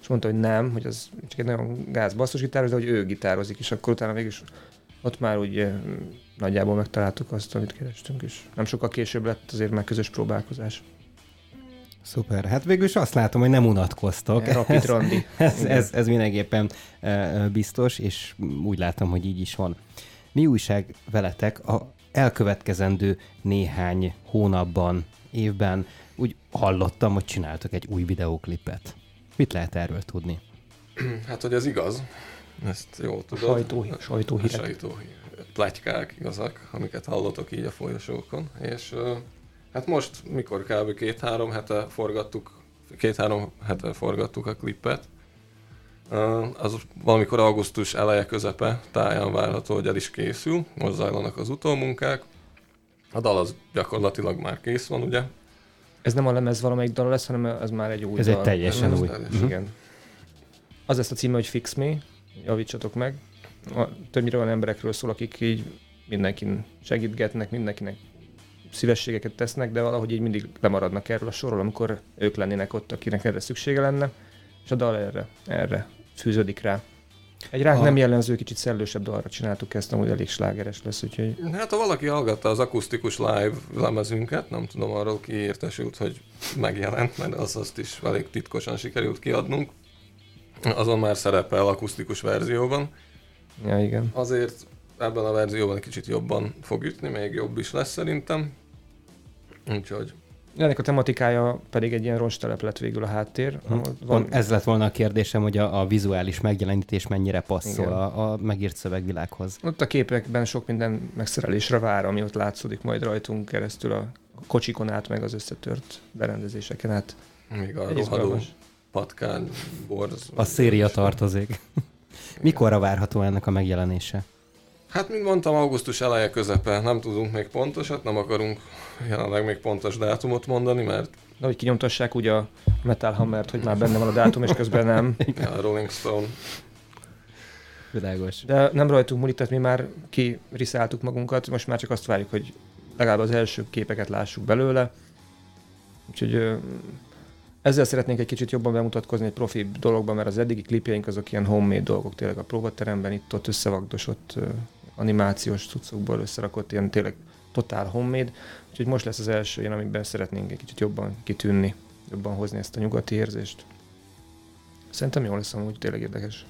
És mondta, hogy nem, hogy az csak egy nagyon gáz basszus gitáros, de hogy ő gitározik, és akkor utána mégis ott már úgy nagyjából megtaláltuk azt, amit kerestünk, és nem sokkal később lett azért már közös próbálkozás. Szuper. Hát végül is azt látom, hogy nem unatkoztok. Rapid randi. Ez, ez, ez, ez mindenképpen biztos, és úgy látom, hogy így is van. Mi újság veletek a elkövetkezendő néhány hónapban, évben? Úgy hallottam, hogy csináltok egy új videóklipet. Mit lehet erről tudni? Hát, hogy ez igaz. Ezt jól tudod. Sajtó, sajtóhírek. Sajtóhírek. Pletykák igazak, amiket hallotok így a folyosókon. És hát most, mikor kb. két-három hete forgattuk, két-három hete forgattuk a klipet, az valamikor augusztus eleje közepe táján várható, hogy el is készül, most zajlanak az utómunkák. A dal az gyakorlatilag már kész van, ugye? Ez nem a lemez valamelyik dal lesz, hanem ez már egy új Ez dal. egy teljesen új. Uh-huh. Igen. Az lesz a címe, hogy Fix Me, javítsatok meg. A, többnyire olyan emberekről szól, akik így mindenkin segítgetnek, mindenkinek szívességeket tesznek, de valahogy így mindig lemaradnak erről a sorról, amikor ők lennének ott, akinek erre szüksége lenne, és a dal erre, erre fűződik rá. Egy ránk a... nem jellemző, kicsit szellősebb dalra csináltuk ezt, amúgy elég slágeres lesz, úgyhogy... Hát ha valaki hallgatta az akusztikus live lemezünket, nem tudom arról ki értesült, hogy megjelent, mert az azt is elég titkosan sikerült kiadnunk. Azon már szerepel akusztikus verzióban. Ja, igen. Azért ebben a verzióban egy kicsit jobban fog ütni, még jobb is lesz szerintem. Úgyhogy ennek a tematikája pedig egy ilyen roncstelep lett végül a háttér. Hm. Van... Ez lett volna a kérdésem, hogy a, a vizuális megjelenítés mennyire passzol a, a megírt szövegvilághoz. Ott a képekben sok minden megszerelésre vár, ami ott látszódik majd rajtunk keresztül a kocsikon át, meg az összetört berendezéseken át. Még a rohadó patkány, borz. A széria tartozik. Mikorra várható ennek a megjelenése? Hát, mint mondtam, augusztus eleje közepe. Nem tudunk még pontosat, nem akarunk jelenleg még pontos dátumot mondani, mert... De hogy kinyomtassák ugye a Metal Hammer-t, hogy már benne van a dátum, és közben nem. ja, a Rolling Stone. Világos. De nem rajtunk múlik, tehát mi már kiriszáltuk magunkat, most már csak azt várjuk, hogy legalább az első képeket lássuk belőle. Úgyhogy ezzel szeretnénk egy kicsit jobban bemutatkozni egy profi dologban, mert az eddigi klipjeink azok ilyen homemade dolgok, tényleg a próbateremben itt-ott összevagdosott animációs cuccokból összerakott, ilyen tényleg totál homemade, úgyhogy most lesz az első ilyen, amiben szeretnénk egy kicsit jobban kitűnni, jobban hozni ezt a nyugati érzést. Szerintem jó lesz amúgy, tényleg érdekes.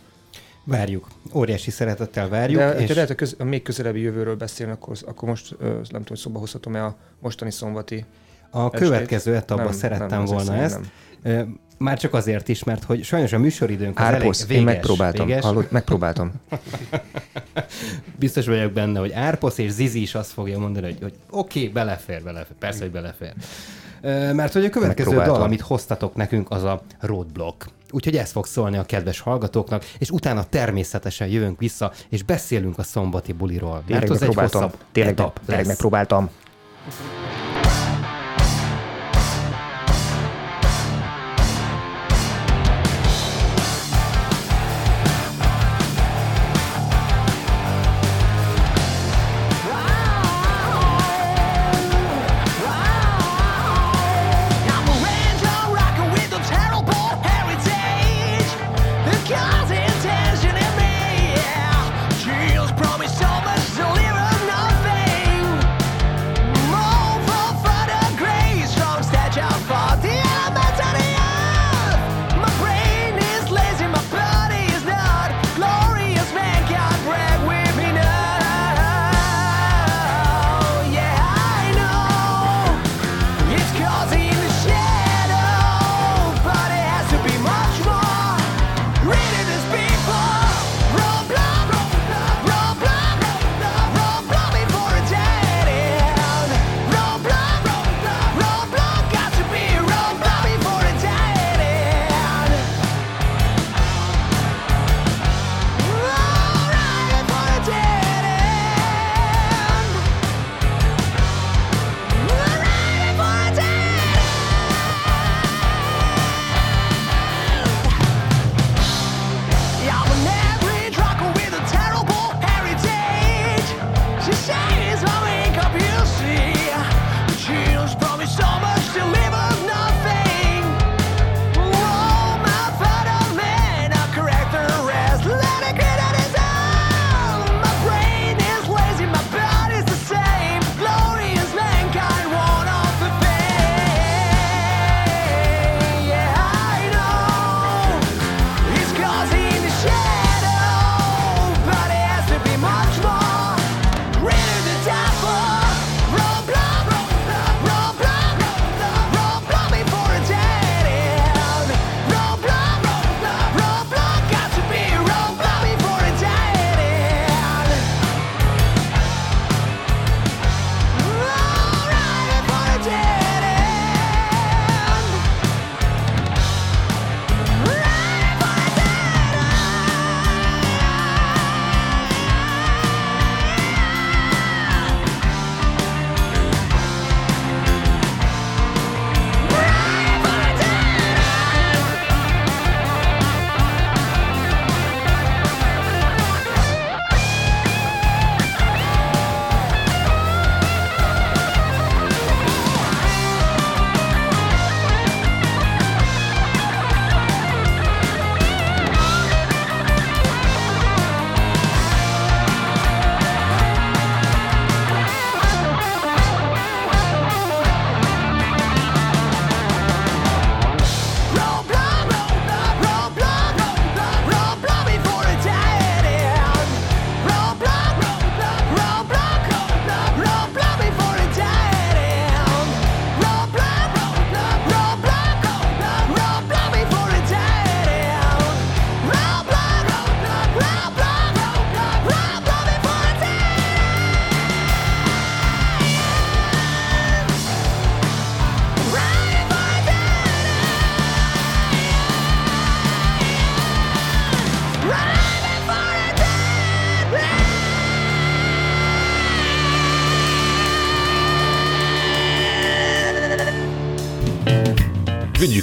Várjuk. Óriási szeretettel várjuk. De és... lehet a, köz, a még közelebbi jövőről beszélni, akkor, akkor most nem tudom, hogy szóba hozhatom-e a mostani szombati A estét? következő etapban szerettem nem, volna ezt. Nem. Már csak azért is, mert hogy sajnos a műsoridőnk az Árposz, elég véges. én megpróbáltam. Véges. Hallod, megpróbáltam. Biztos vagyok benne, hogy Árposz és Zizi is azt fogja mondani, hogy, hogy oké, okay, belefér, belefér. Persze, hogy belefér. Mert hogy a következő dal, amit hoztatok nekünk, az a Roadblock. Úgyhogy ez fog szólni a kedves hallgatóknak, és utána természetesen jövünk vissza, és beszélünk a szombati buliról. Tényleg mert az egy hosszabb tényleg, etap tényleg megpróbáltam. Promise so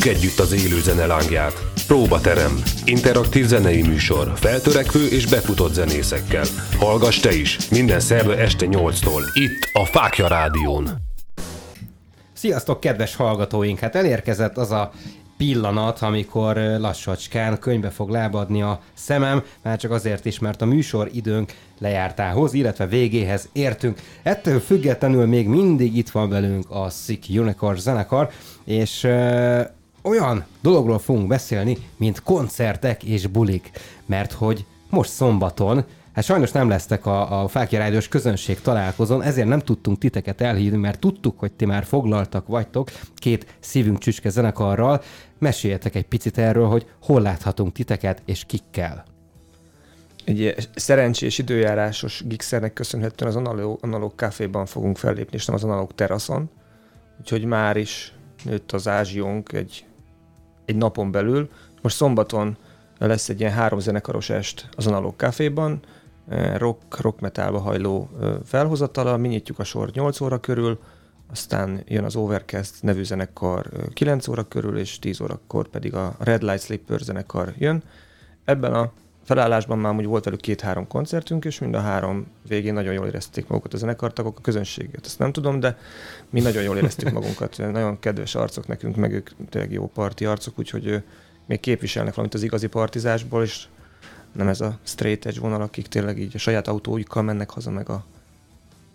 együtt az élő zene lángját. Próbaterem. Interaktív zenei műsor. Feltörekvő és befutott zenészekkel. Hallgass te is. Minden szerve este 8-tól. Itt a Fákja Rádión. Sziasztok, kedves hallgatóink! Hát elérkezett az a pillanat, amikor lassacskán könyvbe fog lábadni a szemem, már csak azért is, mert a műsor időnk lejártához, illetve végéhez értünk. Ettől függetlenül még mindig itt van velünk a Sick Unicorn zenekar, és olyan dologról fogunk beszélni, mint koncertek és bulik, mert hogy most szombaton Hát sajnos nem lesztek a, a Fákja Rádiós közönség találkozón, ezért nem tudtunk titeket elhívni, mert tudtuk, hogy ti már foglaltak vagytok két szívünk csücske zenekarral. Meséljetek egy picit erről, hogy hol láthatunk titeket és kikkel. Egy szerencsés időjárásos gigszernek köszönhetően az analóg, analóg kávéban fogunk fellépni, és nem az analóg teraszon. Úgyhogy már is nőtt az ázsiónk egy, egy napon belül. Most szombaton lesz egy ilyen három zenekaros est az analóg kávéban, rock, rock metalba hajló felhozatala, mi nyitjuk a sort 8 óra körül, aztán jön az Overcast nevű zenekar 9 óra körül, és 10 órakor pedig a Red Light Slipper zenekar jön. Ebben a felállásban már úgy volt velük két-három koncertünk, és mind a három végén nagyon jól érezték magukat a zenekartagok, a közönséget. Ezt nem tudom, de mi nagyon jól éreztük magunkat. Nagyon kedves arcok nekünk, meg ők tényleg jó parti arcok, úgyhogy még képviselnek valamit az igazi partizásból, és nem ez a straight edge vonal, akik tényleg így a saját autójukkal mennek haza, meg a,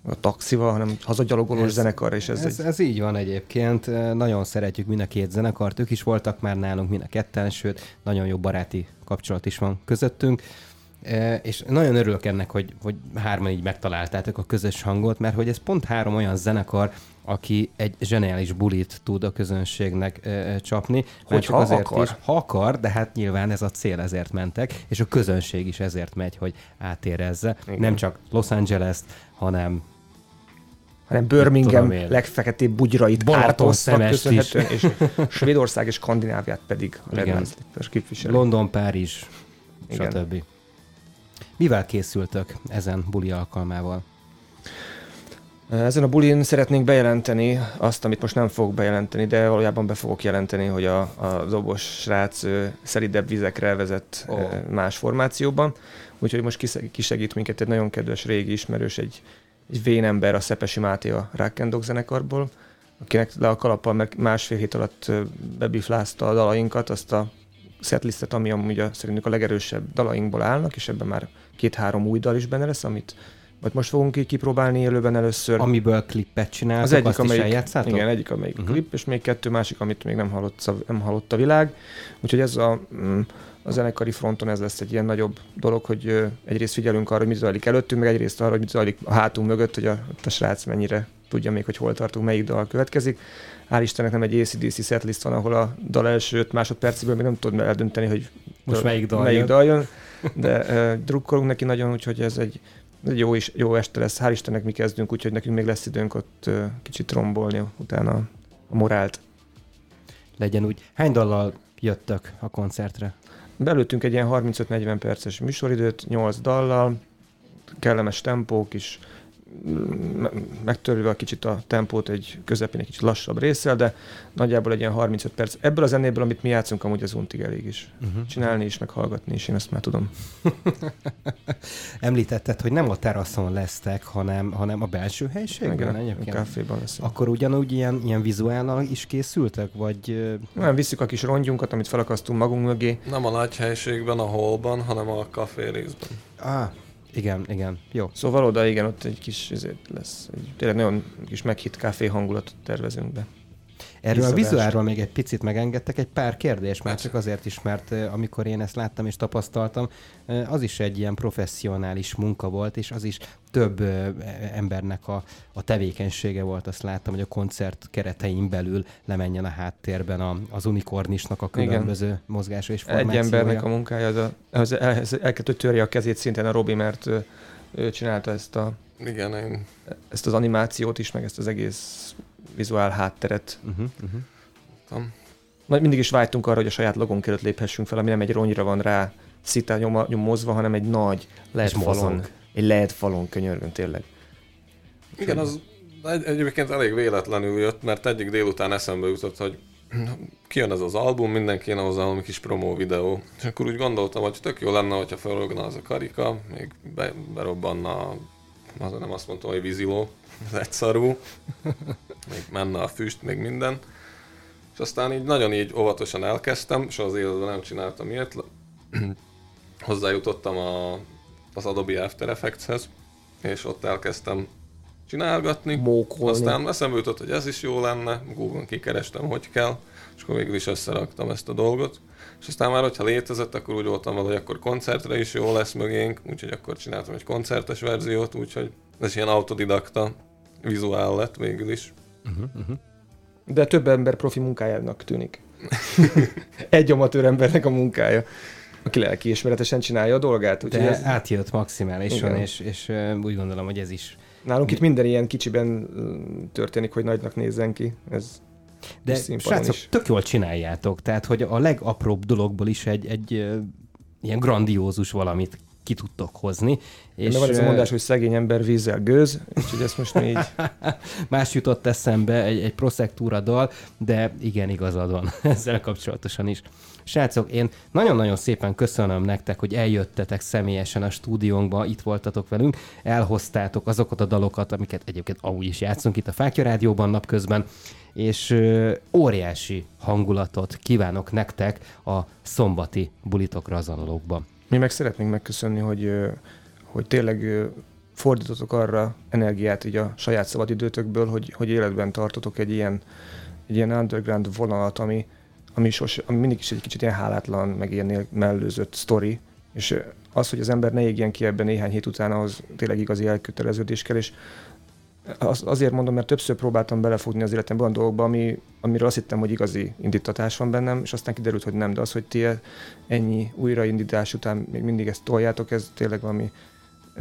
a taxival, hanem hazagyalogolós ez, zenekar, és ez, ez, egy... ez így van egyébként. Nagyon szeretjük mind a két zenekart, ők is voltak már nálunk, mind a ketten, sőt, nagyon jó baráti kapcsolat is van közöttünk. És nagyon örülök ennek, hogy, hogy hárman így megtaláltátok a közös hangot, mert hogy ez pont három olyan zenekar, aki egy zseniális bulit tud a közönségnek ö, csapni. Hogy ha azért akar. Is, ha akar, de hát nyilván ez a cél, ezért mentek, és a közönség is ezért megy, hogy átérezze. Igen. Nem csak Los Angeles-t, hanem hanem Birmingham legfeketébb bugyrait ártóztak köszönhetően, és Svédország és Skandináviát pedig a Red képviseli. London, Párizs, Igen. stb. Mivel készültök ezen buli alkalmával? Ezen a bulin szeretnénk bejelenteni azt, amit most nem fogok bejelenteni, de valójában be fogok jelenteni, hogy a, a dobos srác szelidebb vizekre vezet oh. más formációban. Úgyhogy most kisegít minket egy nagyon kedves régi ismerős, egy, egy vén ember, a Szepesi Máté a Rock zenekarból, akinek le a kalappal másfél hét alatt bebiflázta a dalainkat, azt a setlistet, ami amúgy a, szerintük a legerősebb dalainkból állnak, és ebben már két-három új dal is benne lesz, amit vagy most fogunk így kipróbálni élőben először. Amiből klippet csináltak, az egyik, azt amelyik, is Igen, egyik, amelyik uh-huh. klip, és még kettő másik, amit még nem hallott, nem hallott a világ. Úgyhogy ez a, mm, a zenekari fronton ez lesz egy ilyen nagyobb dolog, hogy egyrészt figyelünk arra, hogy mit zajlik előttünk, meg egyrészt arra, hogy mit zajlik a hátunk mögött, hogy a, a srác mennyire tudja még, hogy hol tartunk, melyik dal következik. Hál' Istennek nem egy ACDC setlist van, ahol a dal első 5 másodperciből még nem tud eldönteni, hogy most melyik dal, melyik dal jön. De uh, drukkolunk neki nagyon, úgyhogy ez egy egy jó, is, jó este lesz. Hál' Istennek mi kezdünk, úgyhogy nekünk még lesz időnk ott uh, kicsit rombolni utána a morált. Legyen úgy. Hány dallal jöttök a koncertre? Belőttünk egy ilyen 35-40 perces műsoridőt, 8 dallal, kellemes tempók is, megtörve a kicsit a tempót egy közepén egy kicsit lassabb résszel, de nagyjából egy ilyen 35 perc. Ebből a zenéből, amit mi játszunk, amúgy az untig elég is. Uh-huh. Csinálni is, meg hallgatni is, én ezt már tudom. Említetted, hogy nem a teraszon lesztek, hanem, hanem a belső helyiségben? Igen, a kávéban leszünk. Akkor ugyanúgy ilyen, ilyen vizuálnal is készültek, vagy... Nem, visszük a kis rongyunkat, amit felakasztunk magunk mögé. Nem a nagy helyiségben, a holban, hanem a kafé részben. Ah, igen, igen, jó. Szóval oda igen, ott egy kis ezért lesz, egy, tényleg nagyon kis meghitt kávé hangulatot tervezünk be. Erről a vizuálról még egy picit megengedtek egy pár kérdés, már csak azért is, mert amikor én ezt láttam és tapasztaltam, az is egy ilyen professzionális munka volt, és az is több embernek a, a tevékenysége volt, azt láttam, hogy a koncert keretein belül lemenjen a háttérben a, az unikornisnak a különböző Igen. mozgása és formációja. Egy embernek a munkája, az, a, az el, el, el kell, hogy törje a kezét szintén a Robi, mert ő, ő csinálta ezt a igen, én... ezt az animációt is, meg ezt az egész vizuál hátteret. Uh-huh, uh-huh. Majd mindig is vágytunk arra, hogy a saját logónk előtt léphessünk fel, ami nem egy ronyra van rá szita nyom, nyomozva, hanem egy nagy LED falon. Egy LED falon könyörgön tényleg. Igen, az egy, egyébként elég véletlenül jött, mert egyik délután eszembe jutott, hogy kijön ez az album, mindenki jön hozzá valami kis promó videó. És akkor úgy gondoltam, hogy tök jó lenne, hogyha felrogna az a karika, még be, berobbanna, az nem azt mondtam, hogy víziló, az egyszarú, még menne a füst, még minden. És aztán így nagyon így óvatosan elkezdtem, és az életben nem csináltam ilyet. Hozzájutottam a, az Adobe After Effects-hez, és ott elkezdtem csinálgatni. Mókolni. Aztán eszembe jutott, hogy ez is jó lenne, Google-on kikerestem, hogy kell, és akkor végül is összeraktam ezt a dolgot. És aztán már, hogyha létezett, akkor úgy voltam vele, hogy akkor koncertre is jó lesz mögénk, úgyhogy akkor csináltam egy koncertes verziót, úgyhogy ez ilyen autodidakta vizuál lett végül is. Uh-huh, uh-huh. De több ember profi munkájának tűnik. Egy amatőr embernek a munkája, aki lelki ismeretesen csinálja a dolgát. De ez... átjött maximálisan, és, és úgy gondolom, hogy ez is Nálunk itt minden ilyen kicsiben történik, hogy nagynak nézzen ki. Ez de srácok, is. tök jól csináljátok, tehát hogy a legapróbb dologból is egy, egy ilyen grandiózus valamit ki tudtok hozni. És van ez a mondás, hogy szegény ember vízzel gőz, úgyhogy ezt most még Más jutott eszembe egy, egy proszektúra dal, de igen, igazad van ezzel kapcsolatosan is. Srácok, én nagyon-nagyon szépen köszönöm nektek, hogy eljöttetek személyesen a stúdiónkba, itt voltatok velünk, elhoztátok azokat a dalokat, amiket egyébként amúgy is játszunk itt a Fákja Rádióban napközben, és óriási hangulatot kívánok nektek a szombati bulitokra az analókban. Mi meg szeretnénk megköszönni, hogy, hogy tényleg fordítotok arra energiát így a saját szabadidőtökből, hogy, hogy életben tartotok egy ilyen, egy ilyen underground vonalat, ami, ami, sos, ami mindig is egy kicsit ilyen hálátlan, meg ilyen mellőzött sztori, és az, hogy az ember ne égjen ki ebben néhány hét után, az tényleg igazi elköteleződés kell, és az, azért mondom, mert többször próbáltam belefogni az életembe olyan dolgokba, ami, amiről azt hittem, hogy igazi indítatás van bennem, és aztán kiderült, hogy nem, de az, hogy ti ennyi újraindítás után még mindig ezt toljátok, ez tényleg valami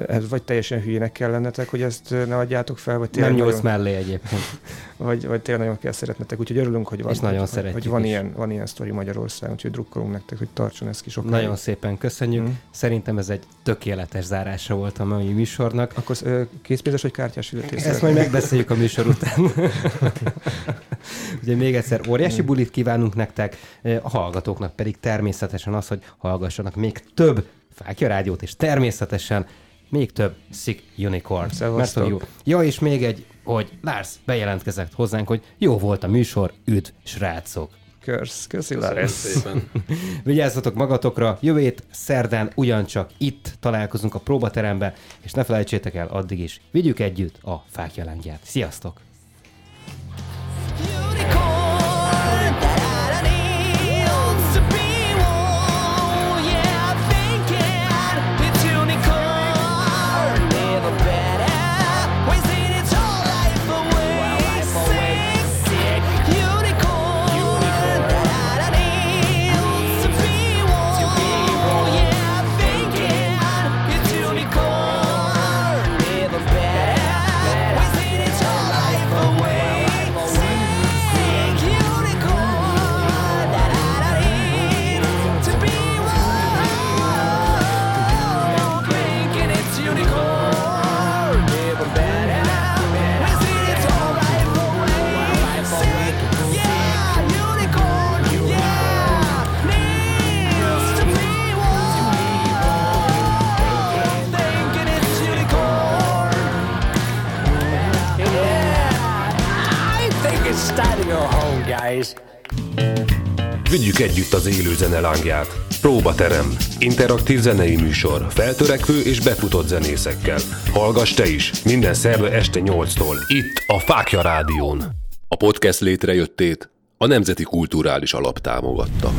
ez vagy teljesen hülyének kell lennetek, hogy ezt ne adjátok fel, vagy tényleg Nem nyúlsz nagyon, mellé egyébként. Vagy, vagy tényleg nagyon kell szeretnetek, úgyhogy örülünk, hogy van, És nagyon hogy, hogy van, ilyen, van ilyen sztori Magyarországon, úgyhogy drukkolunk nektek, hogy tartson ezt ki sokáig. Nagyon szépen köszönjük. Mm. Szerintem ez egy tökéletes zárása volt a mai műsornak. Akkor készpénzes vagy kártyás fizetés? Ezt majd megbeszéljük a műsor után. Ugye még egyszer óriási bulit kívánunk nektek, a hallgatóknak pedig természetesen az, hogy hallgassanak még több Fákja Rádiót, és természetesen még több Sick Unicorn. Mert, hogy jó. Ja, és még egy, hogy Lars bejelentkezett hozzánk, hogy jó volt a műsor, üdv, srácok. Kösz, köszi Lars. Vigyázzatok magatokra, jövét szerdán ugyancsak itt találkozunk a próbateremben, és ne felejtsétek el addig is, vigyük együtt a fákja lángját. Sziasztok! Vigyük együtt az élő zene lángját. Próbaterem. Interaktív zenei műsor. Feltörekvő és befutott zenészekkel. Hallgass te is. Minden szerve este 8-tól. Itt a Fákja Rádión. A podcast létrejöttét a Nemzeti Kulturális Alap támogatta.